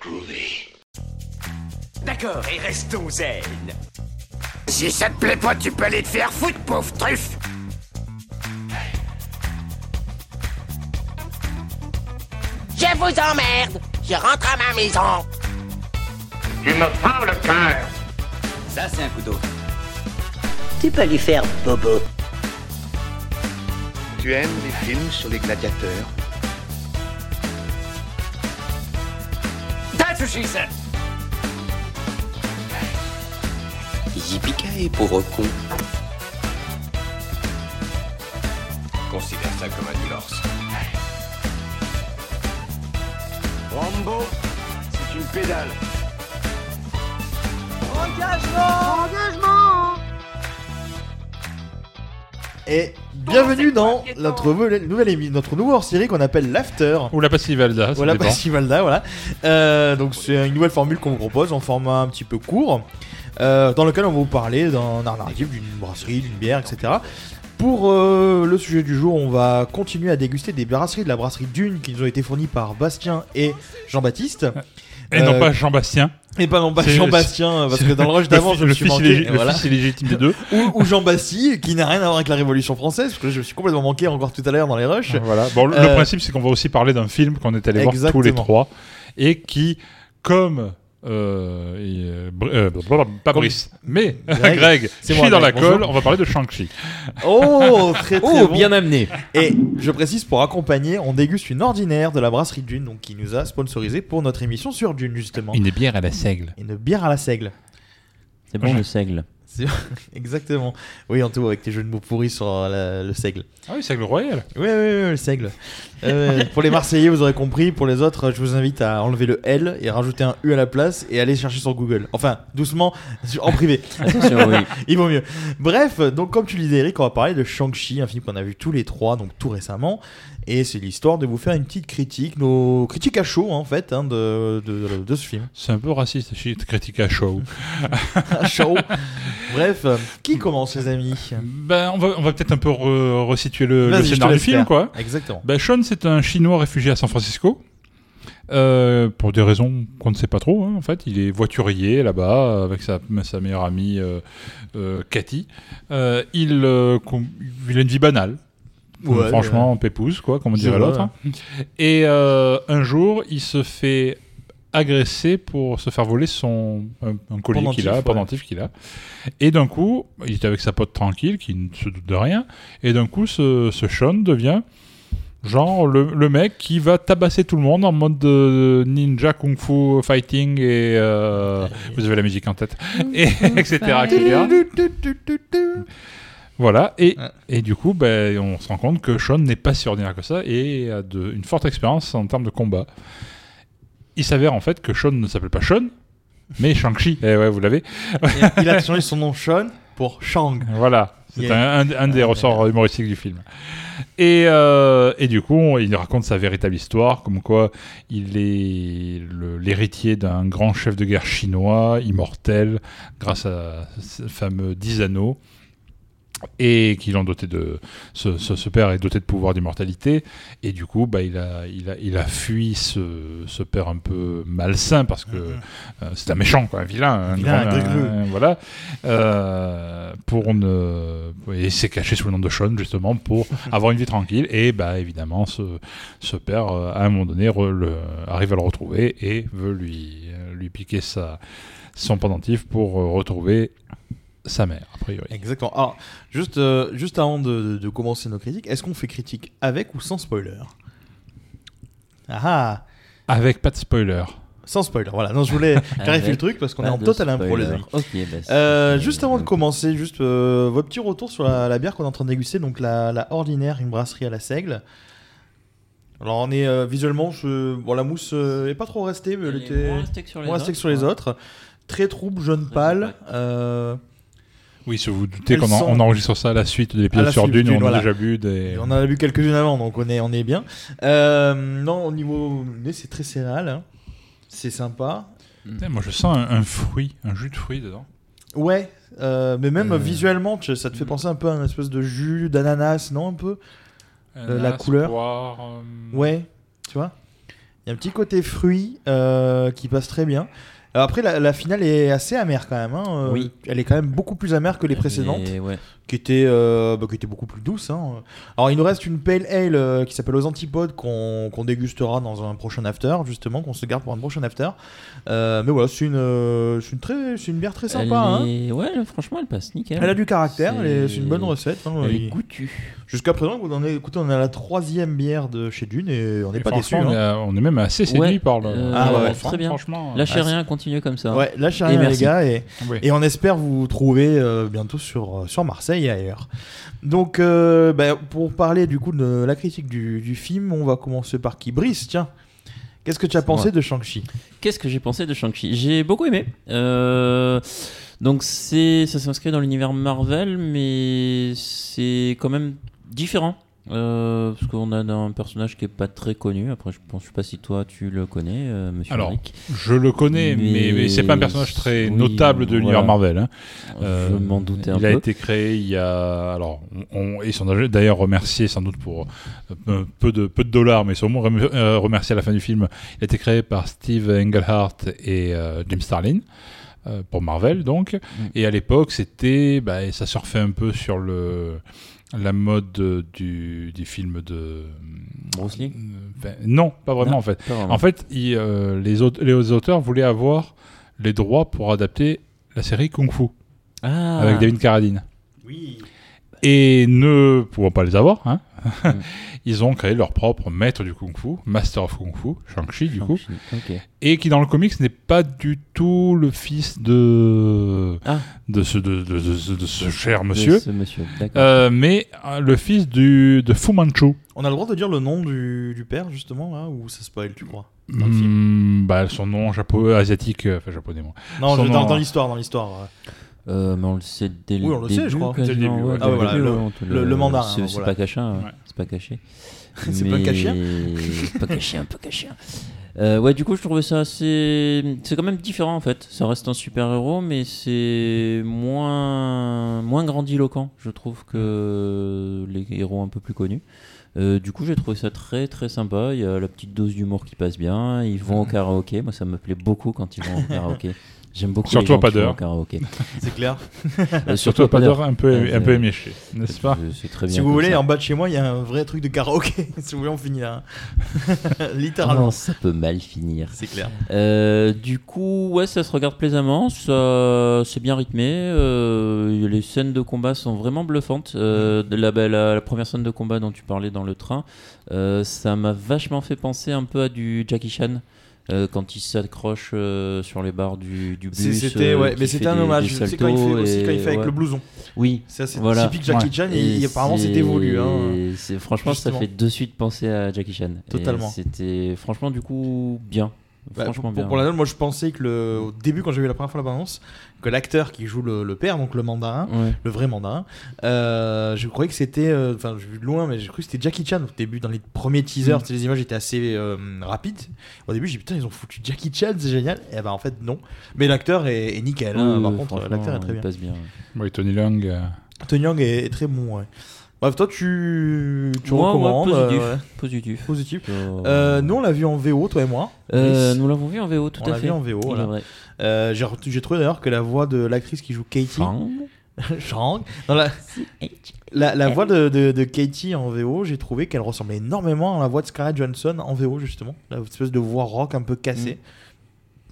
Groovy. D'accord, et restons zen. Si ça te plaît pas, tu peux aller te faire foutre, pauvre truffe Je vous emmerde. Je rentre à ma maison. Tu me prends le cœur Ça, c'est un couteau. Tu peux lui faire bobo. Tu aimes les films sur les gladiateurs? That's what she said. Yippee pauvre con. Considère ça comme un divorce. Rambo, c'est une pédale. Et bienvenue dans notre nouvelle, nouvelle émi- notre nouveau hors-série qu'on appelle l'After. Ou la passive Alda, ça Voilà, dépend. Passivalda, voilà. Euh, donc c'est une nouvelle formule qu'on vous propose en format un petit peu court, euh, dans lequel on va vous parler d'un art narratif, d'une brasserie, d'une bière, etc. Pour euh, le sujet du jour, on va continuer à déguster des brasseries de la brasserie Dune qui nous ont été fournies par Bastien et Jean-Baptiste. Et non Euh, pas Jean-Bastien. Et pas non pas C'est- Jean-Bastien, parce que dans le rush d'avant, je me suis manqué. Le voilà. fils illégitime des deux. Ou, ou Jean Bassi, qui n'a rien à voir avec la Révolution française, parce que je me suis complètement manqué encore tout à l'heure dans les rushs. Voilà. Bon, le, le Euh, principe, c'est qu'on va aussi parler d'un film qu'on est allé voir tous les trois et qui, comme euh, et, euh, euh, pas Comme- Brice, mais Greg. Greg, je C'est suis dans la colle. On va parler de Shang-Chi. Oh, très très Oh, bon. bien amené. Et je précise, pour accompagner, on déguste une ordinaire de la brasserie Dune, donc qui nous a sponsorisé pour notre émission sur Dune, justement. Une bière à la seigle. Une bière à la seigle. C'est bon le seigle. Exactement. Oui, en tout, avec tes jeux de mots pourris sur la- le seigle. Ah oui, seigle royal. Oui, oui, oui, le seigle. Euh, pour les Marseillais, vous aurez compris. Pour les autres, je vous invite à enlever le L et rajouter un U à la place et aller chercher sur Google. Enfin, doucement, en privé. Attention, oui. Il vaut mieux. Bref, donc comme tu le disais, Eric, on va parler de Shang-Chi, un film qu'on a vu tous les trois, donc tout récemment. Et c'est l'histoire de vous faire une petite critique, nos critiques à chaud, en fait, hein, de, de, de ce film. C'est un peu raciste, shit, critique à chaud. À chaud. Bref, qui commence, les amis ben, on va, on va peut-être un peu re- resituer le, le scénario du film, faire. quoi. Exactement. Ben, Sean, c'est un Chinois réfugié à San Francisco. Euh, pour des raisons qu'on ne sait pas trop, hein, en fait, il est voiturier là-bas avec sa, sa meilleure amie euh, euh, Cathy. Euh, il, il a une vie banale, Ouais, Euh, franchement, pépouze, quoi, comme on dirait l'autre. hein. Et euh, un jour, il se fait agresser pour se faire voler son un, un collier qu'il a, un ouais. pendentif qu'il a. Et d'un coup, il était avec sa pote tranquille, qui ne se doute de rien. Et d'un coup, ce, ce Sean devient genre le, le mec qui va tabasser tout le monde en mode de ninja, kung fu, fighting et euh, vous avez la musique en tête, et etc. etc. Voilà, et, Ouais. et du coup, ben, on se rend compte que Sean n'est pas si ordinaire que ça et a de, une forte expérience en termes de combat. Il s'avère en fait que Sean ne s'appelle pas Sean, mais Shang-Chi. Eh ouais, vous l'avez. Il a changé son nom Sean pour Shang. Voilà, c'est Yeah. un, un- un des Ah, ressorts humoristiques du film. Et, euh, et du coup, il raconte sa véritable histoire, comme quoi il est l'héritier d'un grand chef de guerre chinois, immortel, grâce à ce fameux 10 anneaux. Et qu'il en doté de. Ce, ce- ce père est doté de pouvoir d'immortalité. Et du coup, bah, il, a, il, a, il a fui ce, ce père un peu malsain parce que euh, c'est un méchant, quoi, un vilain. Un Vilain, grand- un- voilà. Euh, pour ne. Et s'est caché sous le nom de Sean, justement, pour avoir une vie tranquille. Et bah, évidemment, ce, ce père, euh, à un moment donné, re- le- arrive à le retrouver et veut lui, euh, lui piquer sa, son pendentif pour euh, retrouver sa mère, a priori. Exactement. Alors, juste, euh, juste avant de, de- de commencer nos critiques, est-ce qu'on fait critique avec ou sans spoiler? Ah ah Avec pas de spoiler. Sans spoiler, voilà. Non, je voulais clarifier le truc parce qu'on est en total impro, les amis. Ok, bah, Euh, juste avant de commencer, juste euh, votre petit retour sur la, la bière qu'on est en train de déguster, donc la, la ordinaire, une brasserie à la seigle. Alors on est euh, visuellement, je- bon la mousse euh, est pas trop restée, mais elle était moins restée que sur les autres, sur les ouais. autres. Très trouble, jaune Très pâle. euh, Oui, si vous vous doutez qu'on en- sont- on enregistre ça à la suite de l'épisode sur Dune, Dune, on a voilà. déjà bu des. on en a vu quelques-unes avant, donc on est, on est bien. Euh, non, au niveau nez, c'est très céréal. hein. C'est sympa. Putain, Moi, je sens un, un fruit, un jus de fruit dedans. Ouais, euh, mais même Euh. visuellement, ça te fait penser un peu à une espèce de jus d'ananas, non un peu? La couleur. poire, Ouais, tu vois? Il y a un petit côté fruit qui passe très bien. Alors après, la, la finale est assez amère quand même. hein, euh, Oui. Elle est quand même beaucoup plus amère que les précédentes, Et ouais. qui étaient, euh, bah, qui étaient beaucoup plus douces. hein. Alors il nous reste une Pale Ale euh, qui s'appelle aux antipodes qu'on dégustera dans un prochain after, justement, qu'on se garde pour un prochain after. Euh, mais voilà, c'est une, euh, c'est une, très, c'est une bière très Elle sympa. hein. Ouais, franchement, elle passe nickel. Elle a du caractère, C'est- une bonne recette. hein. Elle est goûtue. Jusqu'à présent, on en est, écoutez, on est à la troisième bière de chez Dune et on n'est pas déçu. on, hein. est, on est même assez séduit Ouais, par le. euh, Ah ouais, Enfin, très bien. Franchement, Lâchez rien, comme ça. Ouais, lâchez rien les merci. gars et, oui. et on espère vous trouver euh, bientôt sur, sur Marseille et ailleurs. Donc euh, bah, pour parler du coup de la critique du, du film, on va commencer par qui? Brice, tiens. Qu'est-ce que tu as pensé moi. de Shang-Chi? Qu'est-ce que j'ai pensé de Shang-Chi? J'ai beaucoup aimé. Euh, donc c'est, ça s'inscrit dans l'univers Marvel, mais c'est quand même différent. Euh, parce qu'on a un personnage qui est pas très connu. Après, je pense, je sais pas si toi tu le connais, euh, Monsieur Alors, Eric. Je le connais, mais, Mais- mais c'est pas un personnage très oui, notable de l'univers voilà. Marvel. hein. Euh, je m'en doutais un il a peu. été créé il y a. Alors, on, ils sont d'ailleurs remerciés sans doute pour euh, peu, de, peu de dollars, mais euh, remerciés à la fin du film. Il a été créé par Steve Englehart et euh, Jim Starlin. euh, pour Marvel donc Mm. et à l'époque c'était bah, ça surfait un peu sur le la mode euh, du, du film de Bruce Lee Enfin, non pas vraiment Non, en fait vraiment. en fait, il, euh, les, aut- les auteurs voulaient avoir les droits pour adapter la série Kung Fu Ah, avec David Carradine. Oui. Et ne pouvant pas les avoir, hein, Mm. ils ont créé leur propre maître du Kung Fu, Master of Kung Fu, Shang-Chi du coup, et qui dans le comics n'est pas du tout le fils de, Ah. de, ce, de, de- de- de ce cher De monsieur, ce monsieur, d'accord. euh, mais euh, le fils du, de Fu Manchu. On a le droit de dire le nom du, du père justement là ou ça spoil tu crois dans le film? Hmm, bah, son nom japonais, asiatique, euh, enfin japonais moi. Non, Son je- dans, nom, dans hein. l'histoire, dans l'histoire. Euh, mais on le sait dès le Oui, on le sait, début, je crois. Dès le début, ouais, Ah, voilà, début, on mandarin, C'est c'est voilà. pas caché, hein, Ouais. c'est pas caché. C'est pas caché Pas caché, un peu caché. Euh, ouais, du coup, je trouvais ça assez. C'est quand même différent en fait. Ça reste un super héros, mais c'est moins moins grandiloquent, je trouve, que les héros un peu plus connus. Euh, du coup, j'ai trouvé ça très très sympa. Il y a la petite dose d'humour qui passe bien. Ils vont au karaoké. Moi, ça me plaît beaucoup quand ils vont au karaoké. J'aime beaucoup Surtout les gens à pas d'heure. karaoké. C'est clair. Euh, Surtout pas d'heure un peu, Ouais, un peu c'est- éméché, n'est-ce pas C'est- très bien. Si vous voulez, ça. en bas de chez moi, il y a un vrai truc de karaoké. si vous voulez, on finit là. Littéralement. ça peut mal finir. C'est clair. Euh, du coup, ouais, ça se regarde plaisamment, ça, c'est bien rythmé. euh, les scènes de combat sont vraiment bluffantes. Euh, la, bah, la, la première scène de combat dont tu parlais dans le train, euh, ça m'a vachement fait penser un peu à du Jackie Chan. Euh, quand il s'accroche euh, sur les barres du, du C'est- bus, C'était euh, ouais, mais c'était un hommage. C'est quand il fait aussi quand il fait avec le blouson. Oui, Ça c'est Voilà. typique Jackie Ouais. Chan et, et apparemment c'était voulu. Hein. C'est- Franchement, Justement. ça fait de suite penser à Jackie Chan. Totalement. C'était franchement du coup bien. Bah, Franchement pour, bien. pour la note, moi je pensais que le, au début quand j'ai vu la première fois la bande-annonce, que l'acteur qui joue le, le père, donc le mandarin, Ouais. le vrai mandarin, euh, je croyais que c'était, euh, enfin j'ai vu de loin, mais j'ai cru que c'était Jackie Chan au début dans les premiers teasers, Mm. les images étaient assez euh, rapides. Au début j'ai dit putain ils ont foutu Jackie Chan, c'est génial. Et ben en fait non. Mais l'acteur est, est nickel. hein. Par contre l'acteur est très il bien. passe bien. Oui, Tony Leung. euh, Tony Yang est, est très bon. Ouais. Bref toi tu, tu Moi, ouais, recommandes. positif. euh, ouais. Positif. positif. Euh, Euh, nous on l'a vu en VO toi et moi. euh, nous l'avons vu en VO, tout On à l'a fait. vu en VO, voilà. vrai. Euh, j'ai trouvé d'ailleurs que la voix de l'actrice qui joue Katie, Fang. Shang, dans la, la, la voix de, de, de Katie en VO, j'ai trouvé qu'elle ressemblait énormément à la voix de Scarlett Johansson en VO justement, la espèce de voix rock un peu cassée.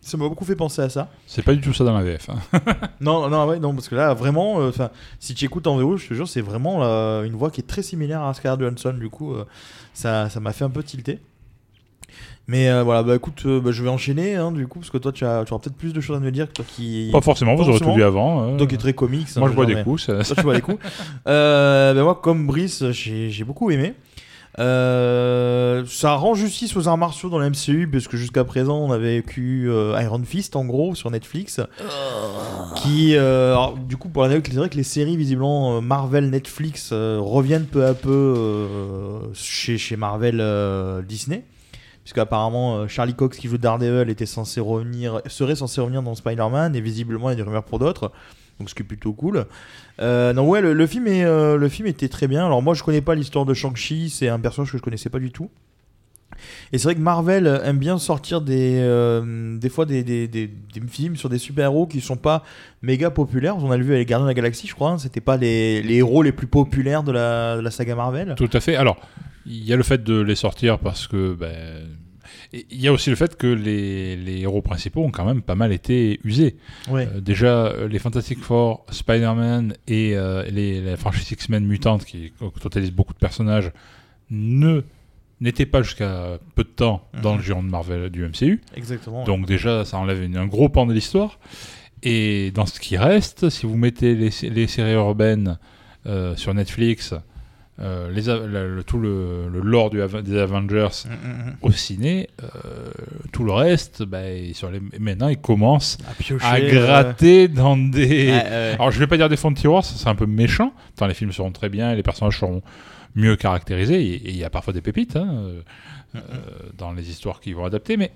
Ça m'a beaucoup fait penser à ça. C'est pas du tout ça dans la VF. hein. Non, non, ouais, non, parce que là, vraiment, euh, si tu écoutes en VO, je te jure, c'est vraiment une voix qui est très similaire à Scarlett Johansson. Du coup, euh, ça, ça m'a fait un peu tilter. Mais euh, voilà, bah écoute, bah, je vais enchaîner, hein, du coup, parce que toi, tu, as, tu auras peut-être plus de choses à me dire que toi qui, Pas forcément, vous aurez tout dit avant. euh. toi qui es très comics. Moi, hein, je bois des coups. ça- Toi, tu vois les coups. Ben moi, comme Brice, j'ai j'ai beaucoup aimé. Euh, ça rend justice aux arts martiaux dans la MCU parce que jusqu'à présent on avait vécu euh, Iron Fist en gros sur Netflix. Qui euh, alors, du coup pour l'anecdote c'est vrai que les séries visiblement Marvel Netflix reviennent peu à peu chez, chez Marvel Disney. Puisque apparemment Charlie Cox qui joue Daredevil était censé revenir serait censé revenir dans Spider-Man et visiblement il y a des rumeurs pour d'autres donc ce qui est plutôt cool euh, non ouais le, film est euh, le film était très bien alors moi je connais pas l'histoire de Shang-Chi c'est un personnage que je connaissais pas du tout Et c'est vrai que Marvel aime bien sortir des, euh, des fois des, des, des- films sur des super-héros qui sont pas méga populaires. On a le vu avec les Gardiens de la Galaxie, je crois. hein. C'était pas les, les héros les plus populaires de la, de la saga Marvel. Tout à fait. Alors, il y a le fait de les sortir parce que. Ben, il y a aussi le fait que les, les héros principaux ont quand même pas mal été usés. Ouais. Euh, déjà, euh, les Fantastic Four, Spider-Man et euh, les, la franchise X-Men mutante qui totalise beaucoup de personnages ne n'étaient pas jusqu'à peu de temps dans Mhm. le giron de Marvel du MCU. Exactement. Donc déjà, ça enlève une- un gros pan de l'histoire. Et dans ce qui reste, si vous mettez les, les séries urbaines euh, sur Netflix, euh, les, le- tout le, le lore du des Avengers Mm, mm, mm. au ciné, euh, tout le reste, bah, sur les, maintenant, ils commencent À piocher. à euh, gratter dans des... Alors je vais pas dire des fonds de tiroir, ça c'est un peu méchant. Tant les films seront très bien et les personnages seront mieux caractérisés. Et il y a parfois des pépites hein, euh, euh, dans les histoires qui vont adapter. Mais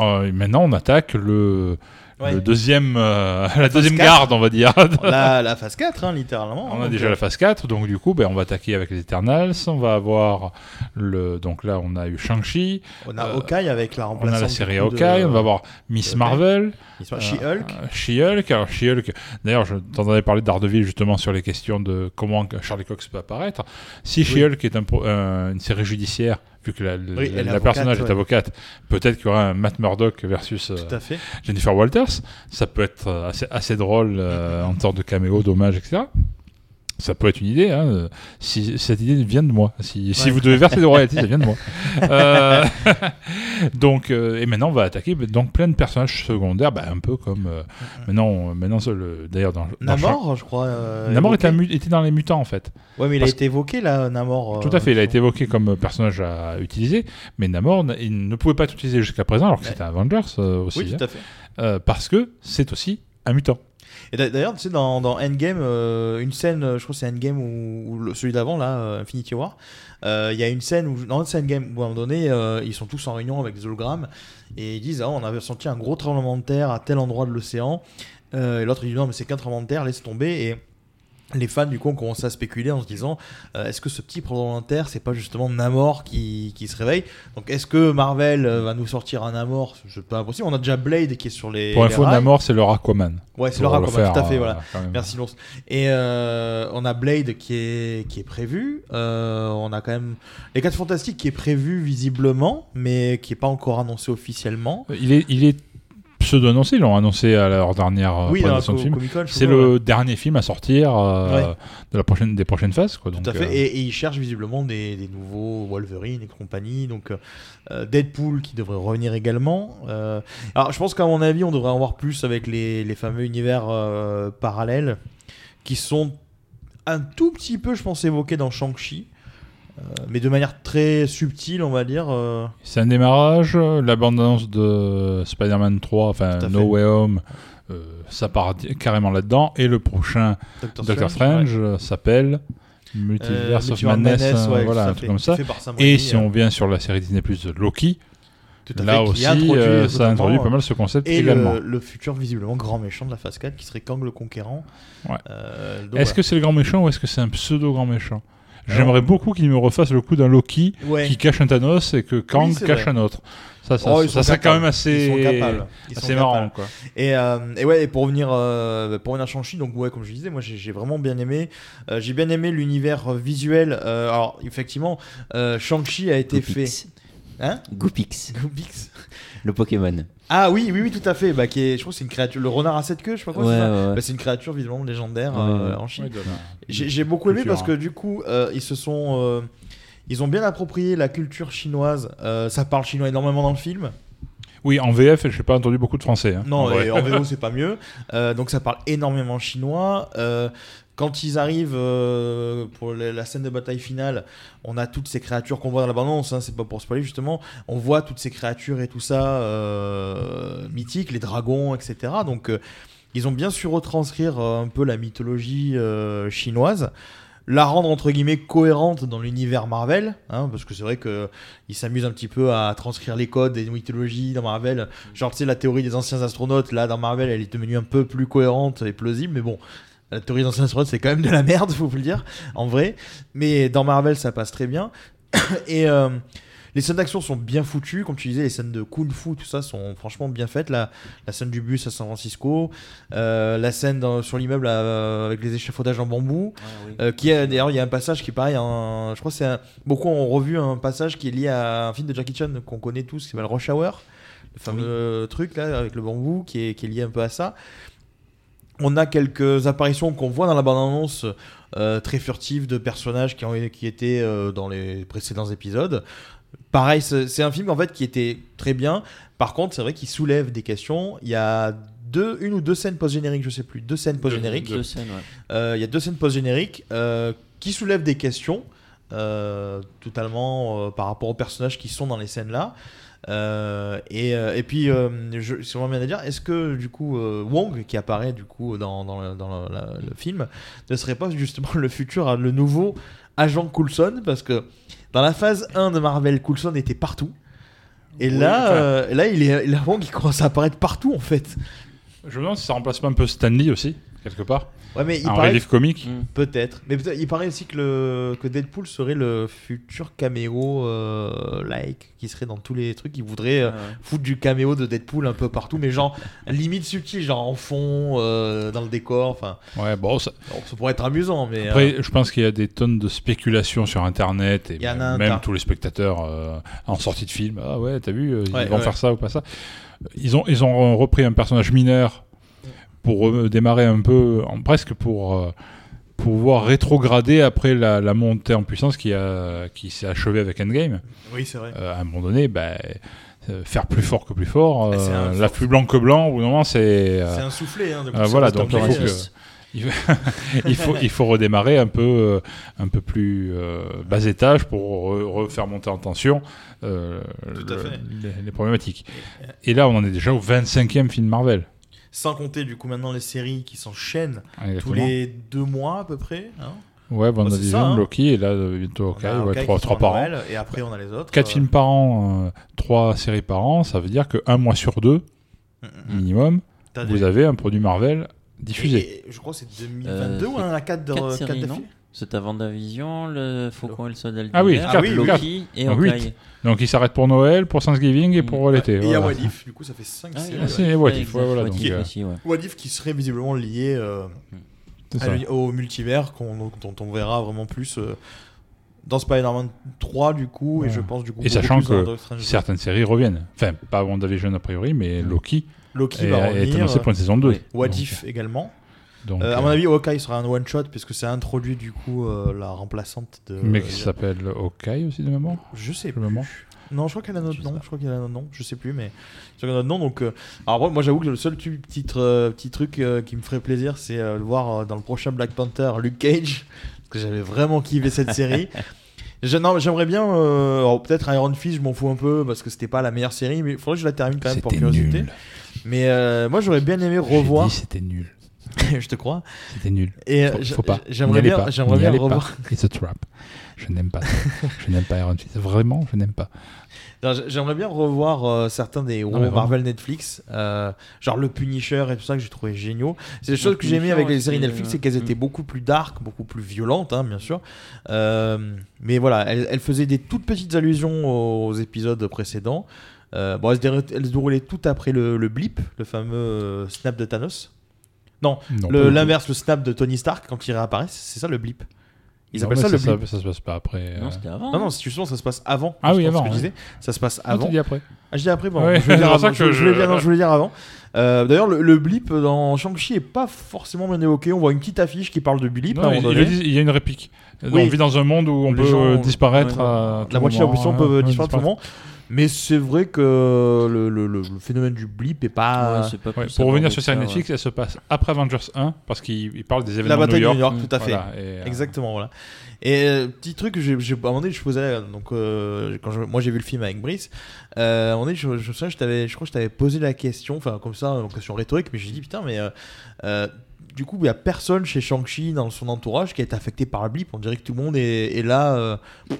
euh, maintenant on attaque le, Ouais. le deuxième, euh, la deuxième 4. garde, on va dire. la, la phase 4, hein, littéralement. On a Donc, déjà euh, la phase 4, donc du coup, ben, on va attaquer avec les Eternals. On va avoir le. Donc là, on a eu Shang-Chi. On a euh, Hawkeye avec la On remplaçante. a la série de- Hawkeye. On va avoir Miss de- Marvel. Euh, She-Hulk. euh, She-Hulk. Alors, She-Hulk. D'ailleurs, je t'entendais parler d'Ardeville justement sur les questions de comment Charlie Cox peut apparaître. Si She-Hulk est un- une série judiciaire, vu que la, Oui, la personnage ouais. est avocate, peut-être qu'il y aura un Matt Murdock versus euh. Jennifer Walters. Ça peut être euh, assez, assez drôle euh, en sorte de caméo, d'hommage, etc. Ça peut être une idée. Hein. Si cette idée vient de moi, si, vous devez verser des royalties, ça vient de moi. Euh, donc, euh, et maintenant, on va attaquer bah, donc plein de personnages secondaires, bah, un peu comme euh, maintenant. on- maintenant, d'ailleurs, dans, dans Namor, je crois. Namor était, un dans les mutants en fait. Ouais, mais il a été évoqué là, Namor. Tout à fait, il a été évoqué comme personnage à utiliser, mais Namor, il ne pouvait pas être utilisé jusqu'à présent, alors que Ouais. c'était Avengers euh, aussi, Oui, hein, tout à fait. parce que c'est aussi un mutant. Et d'a- d'ailleurs, tu sais, dans, dans Endgame, euh, une scène, euh, je crois que c'est Endgame ou, celui d'avant, là, euh, Infinity War, il y a une scène où, c'est Endgame, où à un moment donné, ils sont tous en réunion avec des et ils disent Ah, on avait senti un gros tremblement de terre à tel endroit de l'océan. Et l'autre, il dit Non, mais c'est qu'un tremblement de terre, laisse tomber. Et les fans, du coup, ont commencé à spéculer en se disant euh, Est-ce que ce petit de terre, c'est pas justement Namor qui, qui se réveille? Donc, est-ce que Marvel euh, va nous sortir un Namor? C'est pas impossible. On a déjà Blade qui est sur les. Pour info. Namor, c'est leur Aquaman. Ouais, c'est le Aquaman, faire, tout à fait, euh, voilà. même. Merci l'ours. Et euh, on a Blade qui est, qui est prévu. Euh, on a quand même les 4 Fantastiques qui est prévu visiblement, mais qui est pas encore annoncé officiellement. Il est, il est pseudo-annoncé, ils l'ont annoncé à leur dernière euh, oui, présentation de film. C'est le ouais. dernier film à sortir euh, Ouais. de la prochaine, des prochaines phases. Quoi, Tout donc, à fait. euh, Et, et ils cherchent visiblement des, des nouveaux Wolverine et compagnie. Donc euh, Deadpool qui devrait revenir également. Alors je pense qu'à mon avis, on devrait en voir plus avec les, les fameux univers parallèles qui sont un tout petit peu, je pense, évoqués dans Shang-Chi. Euh, mais de manière très subtile, on va dire. euh, C'est un démarrage, l'abondance de Spider-Man 3, enfin No. Way Home, euh, ça part carrément là-dedans. Et le prochain Doctor, Doctor Strange, s'appelle. Multiverse Euh, of Madness, Madness, ouais, voilà, un truc comme ça. Et si euh, on vient sur la série Disney Plus de Loki, là fait, aussi, introduit ça introduit pas mal ce concept Et également. le, le futur visiblement grand méchant de la phase 4 qui serait Kang le Conquérant. Ouais. Est-ce voilà. que c'est le grand méchant ou est-ce que c'est un pseudo grand méchant? J'aimerais beaucoup qu'il me refasse le coup d'un Loki Ouais. qui cache un Thanos et que Kang cache vrai. un autre. Ça, ça, Oh, ça serait quand même assez, Ils sont capables. Ils assez sont marrant. capables. Quoi. Et, euh, et ouais, et pour revenir, euh, pour revenir à Shang-Chi, donc ouais, comme je disais, moi j'ai j'ai vraiment bien aimé. Euh, j'ai bien aimé l'univers euh, visuel. Euh, alors effectivement, euh, Shang-Chi a été fait. Goopix. Hein Goopix, Goopix. le Pokémon. Ah oui, oui, oui, tout à fait. Bah, qui est, je crois que c'est une créature, le renard à sept queues, je sais pas quoi. Ouais, c'est ouais. Bah, une créature visiblement légendaire Ouais, euh, ouais. en Chine. Ouais, J'ai j'ai beaucoup aimé parce que du coup, euh, ils se sont, euh, ils ont bien approprié la culture chinoise. Euh, ça parle chinois énormément dans le film. Oui, en VF, je n'ai pas entendu beaucoup de français. hein, Non, en et en VO c'est pas mieux. Euh, donc ça parle énormément chinois. Euh, quand ils arrivent euh, pour la, scène de bataille finale, on a toutes ces créatures qu'on voit dans la bande-annonce. Hein, c'est pas pour spoiler justement. On voit toutes ces créatures et tout ça euh, mythiques, les dragons, etc. Donc euh, ils ont bien su retranscrire euh, un peu la mythologie chinoise. La rendre entre guillemets cohérente dans l'univers Marvel, hein, parce que c'est vrai que ils s'amusent un petit peu à transcrire les codes des mythologies dans Marvel. Genre, tu sais, la théorie des anciens astronautes, là, dans Marvel, elle est devenue un peu plus cohérente et plausible, mais bon. La théorie des anciens astronautes, c'est quand même de la merde, faut vous le dire, en vrai. Mais dans Marvel, ça passe très bien. Et euh, Les scènes d'action sont bien foutues, comme tu disais, les scènes de kung fu, tout ça sont franchement bien faites. La, la scène du bus à San Francisco, euh, la scène dans- sur l'immeuble euh, avec les échafaudages en bambou, euh, qui est d'ailleurs il y a un passage qui est pareil, un- je crois que c'est beaucoup ont revu un passage qui est lié à un film de Jackie Chan qu'on connaît tous, qui s'appelle Rush Hour, le fameux truc là avec le bambou qui est, qui est lié un peu à ça. On a quelques apparitions qu'on voit dans la bande-annonce euh, très furtives de personnages qui, ont, qui étaient euh, dans les précédents épisodes. Pareil, c'est un film en fait qui était très bien. Par contre, c'est vrai qu'il soulève des questions. Il y a deux, une ou deux scènes post-génériques, je sais plus, deux scènes post-génériques. Deux scènes, ouais. Euh, Il y a deux scènes post-génériques qui soulèvent des questions, totalement par rapport aux personnages qui sont dans les scènes là. Euh, et, euh, et puis, euh, je, c'est vraiment bien à dire, est-ce que du coup euh, Wong, qui apparaît du coup dans, dans, le, dans le- la- le film, ne serait pas justement le futur, le nouveau agent Coulson? Parce que dans la phase 1 de Marvel, Coulson était partout. Et Oui, là, euh, là, il est, là, Wong, il commence à apparaître partout en fait. Je me demande si ça remplace pas un peu Stanley aussi, quelque part. Ouais, mais il Un paraît relief comique. Mm. Peut-être. Mais peut-être- il paraît aussi que, le, que Deadpool serait le futur caméo euh, like qui serait dans tous les trucs. Il voudrait euh, Ouais, foutre du caméo de Deadpool un peu partout, mais genre limite subtil, genre en fond, euh, dans le décor. Enfin, Ouais, bon, ça- bon, ça pourrait être amusant, mais. euh, Après, je pense qu'il y a des tonnes de spéculations sur Internet et Il y en a même, un même tous les spectateurs euh, en sortie de film. Ah ouais, t'as vu, euh, ils Ouais, vont ouais. faire ça ou pas ça. Ils ont, ils ont repris un personnage mineur pour euh, démarrer un peu, en, presque pour euh, pouvoir rétrograder après la, la montée en puissance qui, a, qui s'est achevée avec Endgame. oui, c'est vrai. Euh, à un moment donné, bah, euh, faire plus fort que plus fort, c'est euh, un- la plus blanc que blanc, au bout d'un moment, c'est. C'est un soufflé. Hein, de voilà, donc il faut que- il faut, il faut, redémarrer un peu, un peu plus bas étage pour re- refaire monter en tension le- les, les problématiques. Et là, on en est déjà au 25e film Marvel. Sans compter du coup maintenant les séries qui s'enchaînent tous les deux mois à peu près. Hein. Ouais, bon, on Bah, a hein. Loki et là, euh, bientôt Hawkeye, On a ouais, trois sort par à an. Noël, Et après on a les autres. Quatre euh, films par an, euh, trois séries par an, ça veut dire qu'un mois sur deux, mm, minimum, vous des- avez un produit Marvel diffusé. Et- et je crois que c'est 2022 Euh, ou un à 4 de, Quatre quatre séries, non C'est à Vendavision, le Faucon et le Soldat Ah oui, quatre, oui, Loki et Ah, Hawkeye. huit. Donc il s'arrête pour Noël, pour Thanksgiving et Mm. pour l'été. Et il y a voilà. What If, du coup ça fait 5 Ah, séries. Ah, c'est What Ouais, voilà, What donc, If euh, aussi, ouais. What If qui serait visiblement lié euh, à au multivers qu'on- dont on verra vraiment plus euh, dans Spider-Man 3 du coup et je pense du coup Et sachant plus que. Certaines séries reviennent. Enfin, pas WandaVision a priori, mais Mm. Loki Loki est, va est revenir annoncé pour une saison 2. Oui. What Donc, If également donc, Euh, à euh, mon avis Hawkeye sera un one shot puisque c'est introduit du coup euh, la remplaçante de mais qui s'appelle Hawkeye aussi de mémoire. je sais plus non je crois qu'elle a notre Je sais nom pas. je crois qu'elle a notre nom je sais plus mais je crois qu'elle a notre nom donc euh, alors moi, moi, j'avoue que le seul petit, euh, petit truc euh, qui me ferait plaisir c'est euh, le voir euh, dans le prochain Black Panther Luke Cage parce que j'avais vraiment kiffé cette série j'aimerais bien. euh, alors, peut-être Iron Fist, je m'en fous un peu parce que c'était pas la meilleure série, mais il faudrait que je la termine quand même pour C'était curiosité. nul. Mais euh, moi, j'aurais bien aimé J'ai revoir. dit c'était nul. je te crois. C'était nul. Et euh, Faut, j- faut pas. J'aimerais bien, pas. j'aimerais bien revoir. It's a trap. Je n'aime pas. je n'aime pas Iron Fist. Vraiment, je n'aime pas. Non, J'aimerais bien revoir euh, certains des héros. Marvel Netflix, euh, genre le Punisher et tout ça que j'ai trouvé géniaux. C'est des Le choses que j'ai aimé avec les séries Netflix, euh, c'est qu'elles mm. étaient beaucoup plus dark, beaucoup plus violentes, hein, bien sûr. Euh, mais voilà, elles, elles faisaient des toutes petites allusions aux épisodes précédents. Euh, bon, elles, se déroulaient- elles se déroulaient tout après le, le blip, le fameux euh, snap de Thanos. Non, Non, le- tout. l'inverse, le snap de Tony Stark quand il réapparaît, c'est ça le blip. Ils Non, appellent ça le blip. Ça, se passe pas après. Non, euh, c'était avant. Non, non, justement, ça se passe avant. Ah oui, avant, Ce que je disais, ça se passe non, avant. t'as dit après. Ah, je dis après, bon, Ouais, je voulais c'est dire ça avant. que Je, je voulais dire, non, je voulais dire avant. Euh, D'ailleurs, le, le blip dans Shang-Chi est pas forcément bien évoqué. On voit une petite affiche qui parle de blip Non, à un il y a une réplique. Oui. On vit dans un monde où on Les peut gens- disparaître Ouais, à tout La moitié de la population hein, peut disparaître tout le moment. Mais c'est vrai que le, le- le- le phénomène du blip est pas. Ouais, Ouais, pour revenir sur série ça, Netflix, elle se passe après Avengers 1 parce qu'il il parle des la événements bataille de de New York. New York, tout à fait. Voilà, et, euh, Exactement, voilà. Et euh, petit truc, j'ai, à un moment donné, je faisais, donc, euh, quand je- moi j'ai vu le film avec Brice, euh, à un moment donné, je, je, me souviens, je, crois que je t'avais posé la question, enfin comme ça, une question rhétorique, mais j'ai dit putain, mais euh, euh, du coup, il n'y a personne chez Shang-Chi dans son entourage qui a été affecté par le blip. On dirait que tout le monde est, est là euh,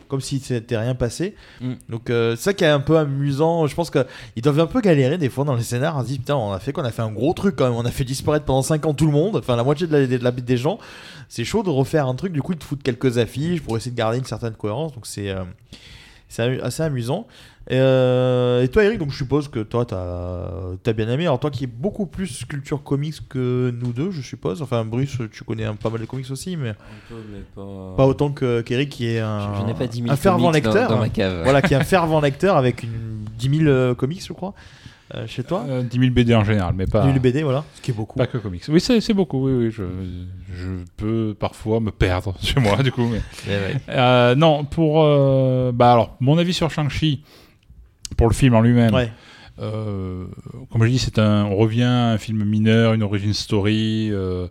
comme si s'était rien passé. Mm. Donc, euh, c'est ça qui est un peu amusant. Je pense qu'ils doivent un peu galérer des fois dans les scénars. On se dit putain, on a fait qu'on a fait un gros truc quand même. On a fait disparaître pendant 5 ans tout le monde, enfin la moitié de la, de la des gens c'est chaud de refaire un truc. Du coup, te foutent quelques affiches pour essayer de garder une certaine cohérence. Donc c'est euh, C'est assez amusant. Et, euh, et toi, Eric, donc je suppose que toi, t'as as bien aimé. Alors, toi qui es beaucoup plus culture comics que nous deux, je suppose. Enfin, Bruce, tu connais un, pas mal de comics aussi, mais Un peu, mais pas. pas autant que- qu'Eric qui est un, Je, je n'ai pas 10 000 un fervent dans- lecteur. dans, ma cave. voilà, qui est un fervent lecteur avec une 10 000 euh, comics, je crois, euh, chez toi. Euh, 10 000 BD en général, mais pas, 10 000 BD, voilà, ce qui est beaucoup. pas que comics. Oui, c'est beaucoup. Oui, oui, je, je peux parfois me perdre chez moi, du coup. Mais... Eh ouais. Euh, non, pour. euh, bah alors, mon avis sur Shang-Chi, pour le film en lui-même. Ouais. Euh, comme je dis, c'est un, on revient à un film mineur, une origin story euh,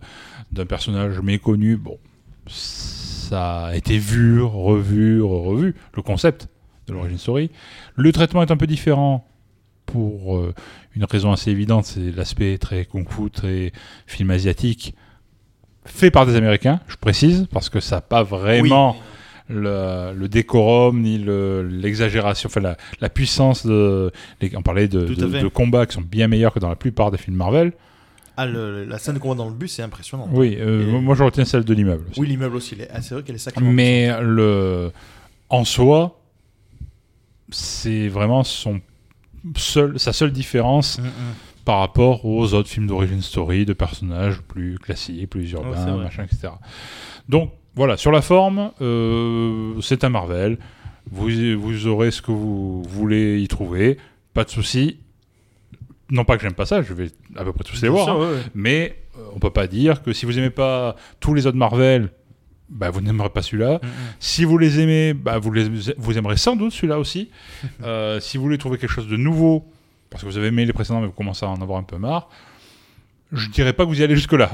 d'un personnage méconnu. Bon, ça a été vu, revu, revu, le concept de l'origin story. Le traitement est un peu différent pour euh, une raison assez évidente, c'est l'aspect très kung fu, très film asiatique, fait par des Américains, je précise, parce que ça n'a pas vraiment le, le décorum ni le- l'exagération, enfin la, la puissance de. les- on parlait de, combats qui sont bien meilleurs que dans la plupart des films Marvel. Ah, le- la scène de combat dans le bus, c'est impressionnant. Oui, euh, Et- moi je retiens celle de l'immeuble. Oui, l'immeuble aussi. ah, c'est vrai qu'elle est sacrément. Mais le, en soi, c'est vraiment son seul, sa seule différence Mm, mm. par rapport aux autres films d'origine story de personnages plus classiques, plus c'est urbains, machin, etc. Donc voilà, sur la forme, euh, c'est un Marvel. Vous, vous aurez ce que vous voulez y trouver, pas de souci. Non pas que j'aime pas ça, je vais à peu près tous les voir. hein. ouais, ouais. Mais euh, on peut pas dire que si vous aimez pas tous les autres Marvel, bah, vous n'aimerez pas celui-là. Mm, mm. Si vous les aimez, bah, vous, les, vous aimerez sans doute celui-là aussi. Euh, si vous voulez trouver quelque chose de nouveau, parce que vous avez aimé les précédents mais vous commencez à en avoir un peu marre, je dirais pas que vous y allez jusque-là.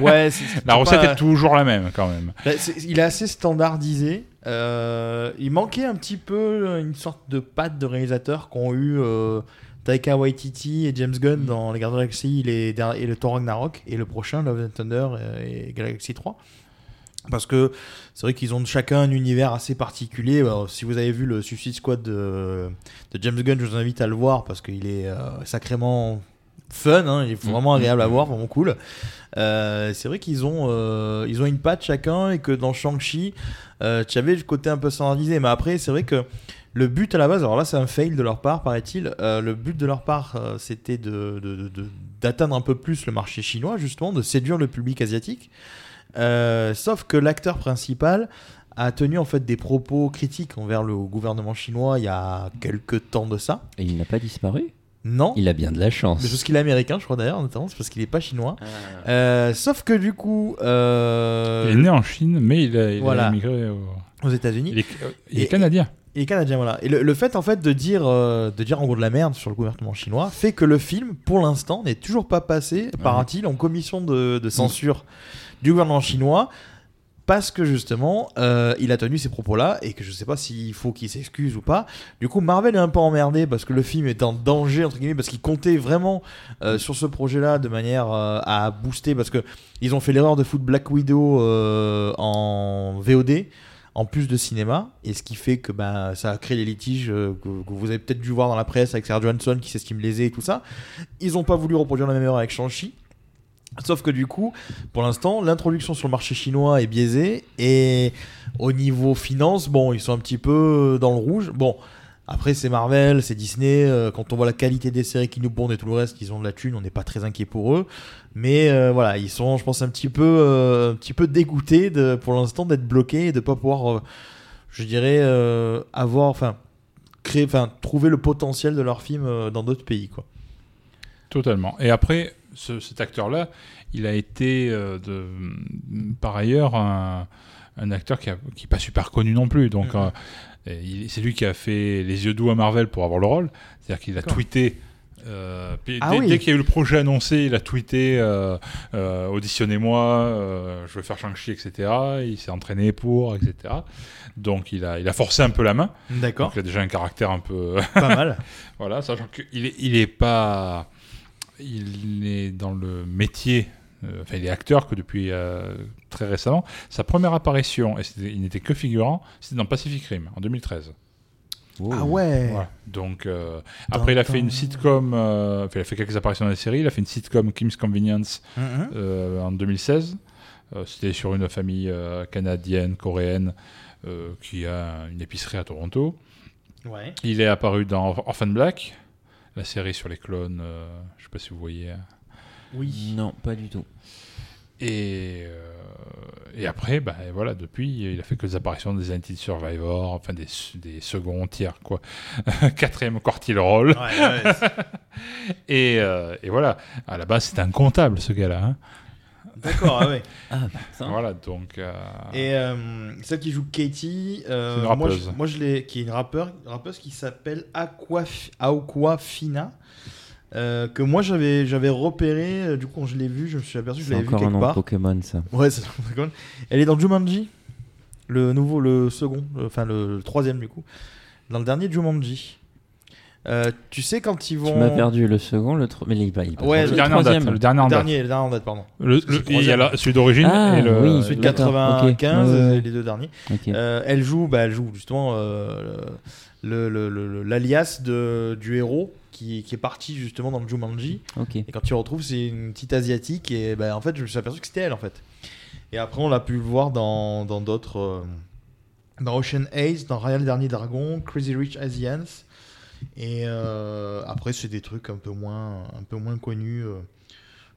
Ouais, La recette pas- est toujours la même quand même. Bah, il est assez standardisé. Euh, il manquait un petit peu une sorte de patte de réalisateurs qu'ont eu euh, Taika Waititi et James Gunn dans Les Gardiens de la Galaxie et le Thor Ragnarok et le prochain Love and Thunder et Galaxy 3. Parce que c'est vrai qu'ils ont chacun un univers assez particulier. Alors, si vous avez vu le Suicide Squad de, de James Gunn, je vous invite à le voir parce qu'il est euh, sacrément fun, hein, il est vraiment agréable à voir, vraiment cool. Euh, c'est vrai qu'ils ont, euh, ils ont une patte chacun et que dans Shang-Chi, euh, tu avais le côté un peu standardisé. Mais après, c'est vrai que le but à la base, alors là, c'est un fail de leur part, paraît-il. Le but de leur part, c'était de- d'atteindre un peu plus le marché chinois, justement, de séduire le public asiatique. Euh, sauf que l'acteur principal a tenu en fait des propos critiques envers le gouvernement chinois il y a quelques temps de ça. Et il n'a pas disparu? Non, Il a bien de la chance. mais parce qu'il est américain, je crois d'ailleurs, notamment, c'est parce qu'il est pas chinois. Ah. Euh, sauf que du coup, euh, Il est né en Chine, mais il a, il a Voilà. immigré. au- aux États-Unis. Il est, euh, il est Et- canadien. Et canadien, voilà. Et le, le fait, en fait, de dire, euh, de dire en gros de la merde sur le gouvernement chinois fait que le film, pour l'instant, n'est toujours pas passé, paraît-il, en commission de, de censure du gouvernement chinois. Parce que justement, euh, il a tenu ces propos-là et que je sais pas s'il faut qu'il s'excuse ou pas. Du coup, Marvel est un peu emmerdé parce que le film est en danger entre guillemets parce qu'il comptait vraiment euh, sur ce projet-là de manière euh, à booster parce que ils ont fait l'erreur de foutre Black Widow en VOD en plus de cinéma, et ce qui fait que ben, ça a créé les litiges que, vous avez peut-être dû voir dans la presse avec Sarah Johansson qui s'estime lésé et tout ça. Ils n'ont pas voulu reproduire la même erreur avec Shang-Chi. Sauf que du coup, pour l'instant, l'introduction sur le marché chinois est biaisée, et au niveau finance, bon, ils sont un petit peu dans le rouge. Bon, après, c'est Marvel, c'est Disney. euh, quand on voit la qualité des séries qui nous pondent et tout le reste, ils ont de la thune, on n'est pas très inquiet pour eux. Mais euh, voilà, ils sont, je pense, un petit peu, euh, un petit peu dégoûtés de, pour l'instant d'être bloqués et de pas pouvoir, je dirais, avoir, enfin, créer, enfin, trouver le potentiel de leur film euh, dans d'autres pays, quoi. Totalement. Et après, ce- cet acteur-là, il a été euh, de, par ailleurs un, un acteur qui n'est pas super connu non plus. Donc, euh, c'est lui qui a fait les yeux doux à Marvel pour avoir le rôle. C'est-à-dire qu'il a tweeté. euh, puis Ah dès, oui. dès qu'il y a eu le projet annoncé, il a tweeté euh, euh, auditionnez-moi, euh, je veux faire Shang-Chi, etc. Il s'est entraîné pour, etc. Donc il a, il a forcé un peu la main. D'accord, Donc il a déjà un caractère un peu. pas mal. Voilà, sachant qu'il est, il est pas. Il est dans le métier. euh, enfin, il est acteur que depuis euh, très récemment. Sa première apparition, et il n'était que figurant, c'était dans Pacific Rim en 2013. Oh. Ah ouais. Donc, euh, après, il a fait une sitcom. euh, enfin, il a fait quelques apparitions dans la série. Il a fait une sitcom Kim's Convenience Mhm. euh, en 2016. Euh, C'était sur une famille euh, canadienne, coréenne, euh, qui a une épicerie à Toronto. Ouais. Il est apparu dans Orphan Black, la série sur les clones. euh, je sais pas si vous voyez. Oui. Non, pas du tout. Et, euh, et après, bah, voilà, depuis, il a fait que des apparitions des Anti Survivor, enfin des, des seconds tiers, quoi. Quatrième quartile rôle. Ouais, ouais, Et, euh, et voilà, à la base, c'était un comptable, ce gars-là. hein. D'accord, ah ouais. Ah, putain. Voilà, donc. euh, Et euh, celle qui joue Katie, euh, C'est une moi, rappeuse. je, moi je l'ai, qui est une rappeur, rappeuse qui s'appelle Aquaf, Aquafina, euh, que moi j'avais, j'avais repéré, euh, du coup quand je l'ai vue, je me suis aperçu que je C'est l'avais vue encore un quelque nom de part. Pokémon, ça. Ouais, c'est Pokémon. Elle est dans Jumanji, le nouveau, le second, le- enfin le, le troisième du coup, dans le dernier Jumanji. Euh, tu sais quand ils vont. Tu m'as perdu le second, le tro- mais il pas Ouais, le, le dernier en date, troisième. le dernier en Le date. dernier, le dernier en date, pardon. Le- il y a troisième. la- celui d'origine Ah, et le. oui. Celui de D'accord, 95, ok. Ouais, ouais, ouais. les deux derniers. Euh, elle joue, bah, elle joue justement euh, le- le- le- le- l'alias de du héros qui, qui est parti justement dans le Jumanji. Et quand tu le retrouves, c'est une petite asiatique. Et bah, en fait, je me suis aperçu que c'était elle en fait. Et après, on l'a pu le voir dans dans d'autres. euh, dans Ocean Ace, dans Royal Dernier Dragon, Crazy Rich Asians. Et euh, après, c'est des trucs un peu moins, un peu moins connus. euh,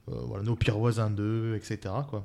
euh, voilà, Nos pires voisins 2, etc. Quoi.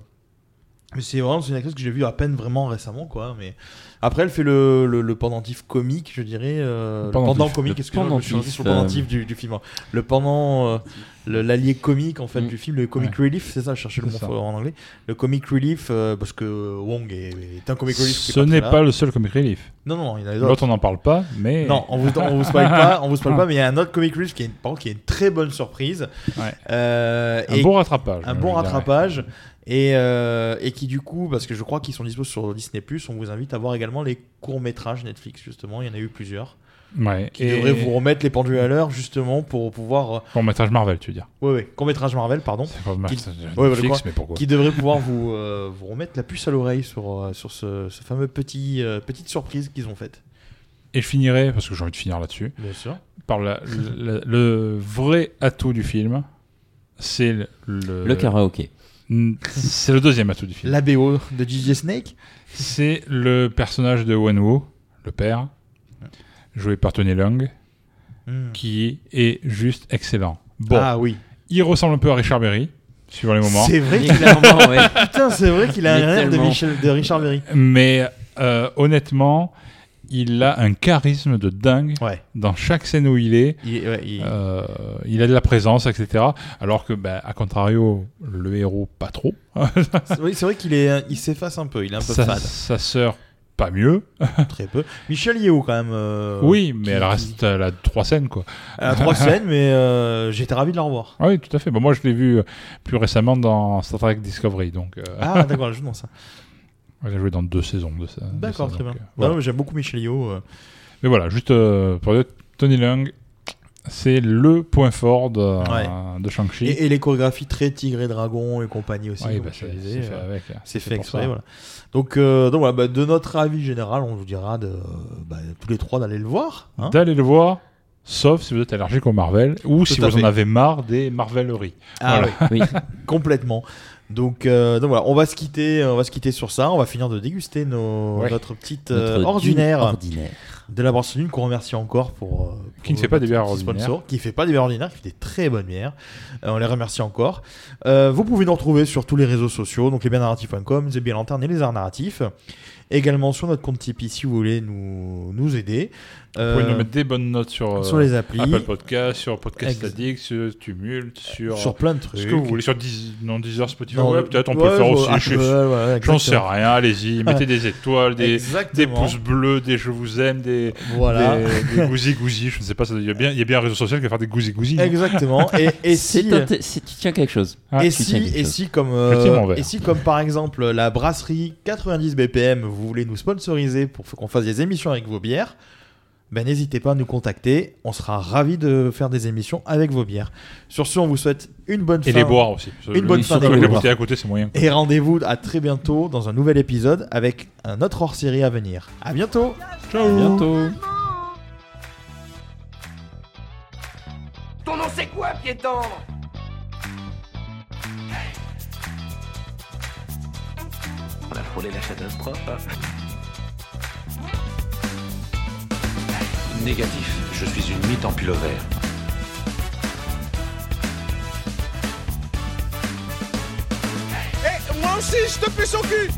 Mais c'est vraiment une actrice que j'ai vue à peine vraiment récemment. Quoi. Mais après, elle fait le, le, le pendentif comique, je dirais. euh, le pendentif. pendant comique, excusez-moi, je suis sur le pendentif, pendentif du, du film. hein. Le pendant, euh, l'allié comique en fait Mm. du film, le comic relief, c'est ça, je cherchais le mot en anglais. Le comic relief, euh, parce que Wong est, est un comic relief. Ce n'est pas le seul comic relief. Non, non, il y en a d'autres. L'autre, on n'en parle pas, mais. Non, on vous, on vous spoil pas, on vous spoil pas, mais il y a un autre comic relief qui est, une, par contre, qui est une très bonne surprise. Ouais. Euh, Un bon rattrapage. un bon rattrapage. Et, euh, et qui du coup, parce que je crois qu'ils sont dispo sur Disney+, on vous invite à voir également les courts-métrages Netflix, justement, il y en a eu plusieurs, Ouais. qui Et devraient vous remettre les pendules à l'heure, justement, pour pouvoir... Court métrage Marvel, tu veux dire. Ouais, ouais, court-métrage Marvel, pardon, C'est court métrage Ouais, Netflix, mais pourquoi qui devrait pouvoir vous, euh, vous remettre la puce à l'oreille sur, euh, sur ce, ce fameux petit, euh, petite surprise qu'ils ont faite. Et je finirai, parce que j'ai envie de finir là-dessus, Bien sûr. par la- le, le vrai atout du film. C'est le. le- Le karaoké. C'est le deuxième atout du film. La BO de DJ Snake C'est le personnage de Wenwu, le père, joué par Tony Leung, Hmm. qui est juste excellent. Bon, Ah oui. il ressemble un peu à Richard Berry, suivant les moments. C'est vrai Mais qu'il a clairement, ouais. Putain, c'est vrai qu'il a de Richard Berry. Mais euh, honnêtement, il a un charisme de dingue Ouais. dans chaque scène où il est. Il, ouais, il- Euh, il a de la présence, etc. Alors que, ben, à contrario, le héros, pas trop. c'est vrai, c'est vrai qu'il est, il s'efface un peu. Il est un peu sa, fade. sa sœur, pas mieux. Très peu. Michel Yeo quand même. euh, oui, mais qui- elle reste elle a trois scènes, quoi. Elle a trois scènes, mais euh, j'étais ravi de la revoir. Ah oui, tout à fait. Bon, moi, je l'ai vu plus récemment dans Star Trek Discovery. Donc, Ah d'accord, dans ça. Elle a joué dans deux saisons de ça. D'accord, très bien. euh, voilà. J'aime beaucoup Michel Yeo. euh. Mais voilà, juste euh, pour dire, Tony Leung, c'est le point fort de, Ouais. de Shang-Chi. Et, et les chorégraphies très Tigre et Dragon et compagnie aussi. Ouais, bah, c'est fait avec. C'est fait exprès, voilà. Donc, euh, donc voilà, bah, de notre avis général, on vous dira de, bah, tous les trois d'aller le voir. hein. D'aller le voir, sauf si vous êtes allergique au Marvel ou si vous fait. en avez marre des Marveleries. Ah Voilà. oui, Oui. complètement. Donc, euh, donc voilà, on va se quitter, on va se quitter sur ça. On va finir de déguster nos, Ouais. notre petite euh, Notre ordinaire ordinaire. de la Brasserie Lune qu'on remercie encore pour, euh, Qui ne pour fait pas des bières ordinaires. sponsor, qui fait pas des bières ordinaires, qui fait des très bonnes bières. Euh, on les remercie encore. Euh, vous pouvez nous retrouver sur tous les réseaux sociaux, donc lesbiennarratifs.com, The Bien Lanterne et les Arts Narratifs. Également sur notre compte Tipeee si vous voulez nous, nous aider. Vous Euh, pouvez nous mettre des bonnes notes sur, euh, sur les applis, Apple Podcast, sur Podcast Ex- Addict, sur Tumult, sur, sur plein de trucs. ce que vous voulez, sur non, Deezer, Spotify. Non, ouais, peut-être on peut ouais, faire aussi. Apple, je- ouais, J'en sais rien, allez-y, mettez des étoiles, des, des pouces bleus, des je vous aime, des, Voilà. des, des gousi gousi, je ne sais pas, il y, a bien- il y a bien un réseau social qui va faire des gousi gousi. Exactement. Et, et si, c'est- tu tiens quelque chose. Ah, et tu si, quelque et chose. si comme, euh, et si comme par exemple la brasserie 90 BPM, vous voulez nous sponsoriser pour qu'on fasse des émissions avec vos bières, ben n'hésitez pas à nous contacter. On sera ravis de faire des émissions avec vos bières. Sur ce, on vous souhaite une bonne Et fin. les boire aussi. Une bonne fin les bouteilles à côté, c'est moyen. Et rendez-vous à très bientôt dans un nouvel épisode avec un autre hors-série à venir. À bientôt. Ciao À bientôt. Ton nom c'est quoi, piéton? Frôlé la catastrophe. hein. Négatif, je suis une mythe en pullover. Eh, moi aussi, je te fais son cul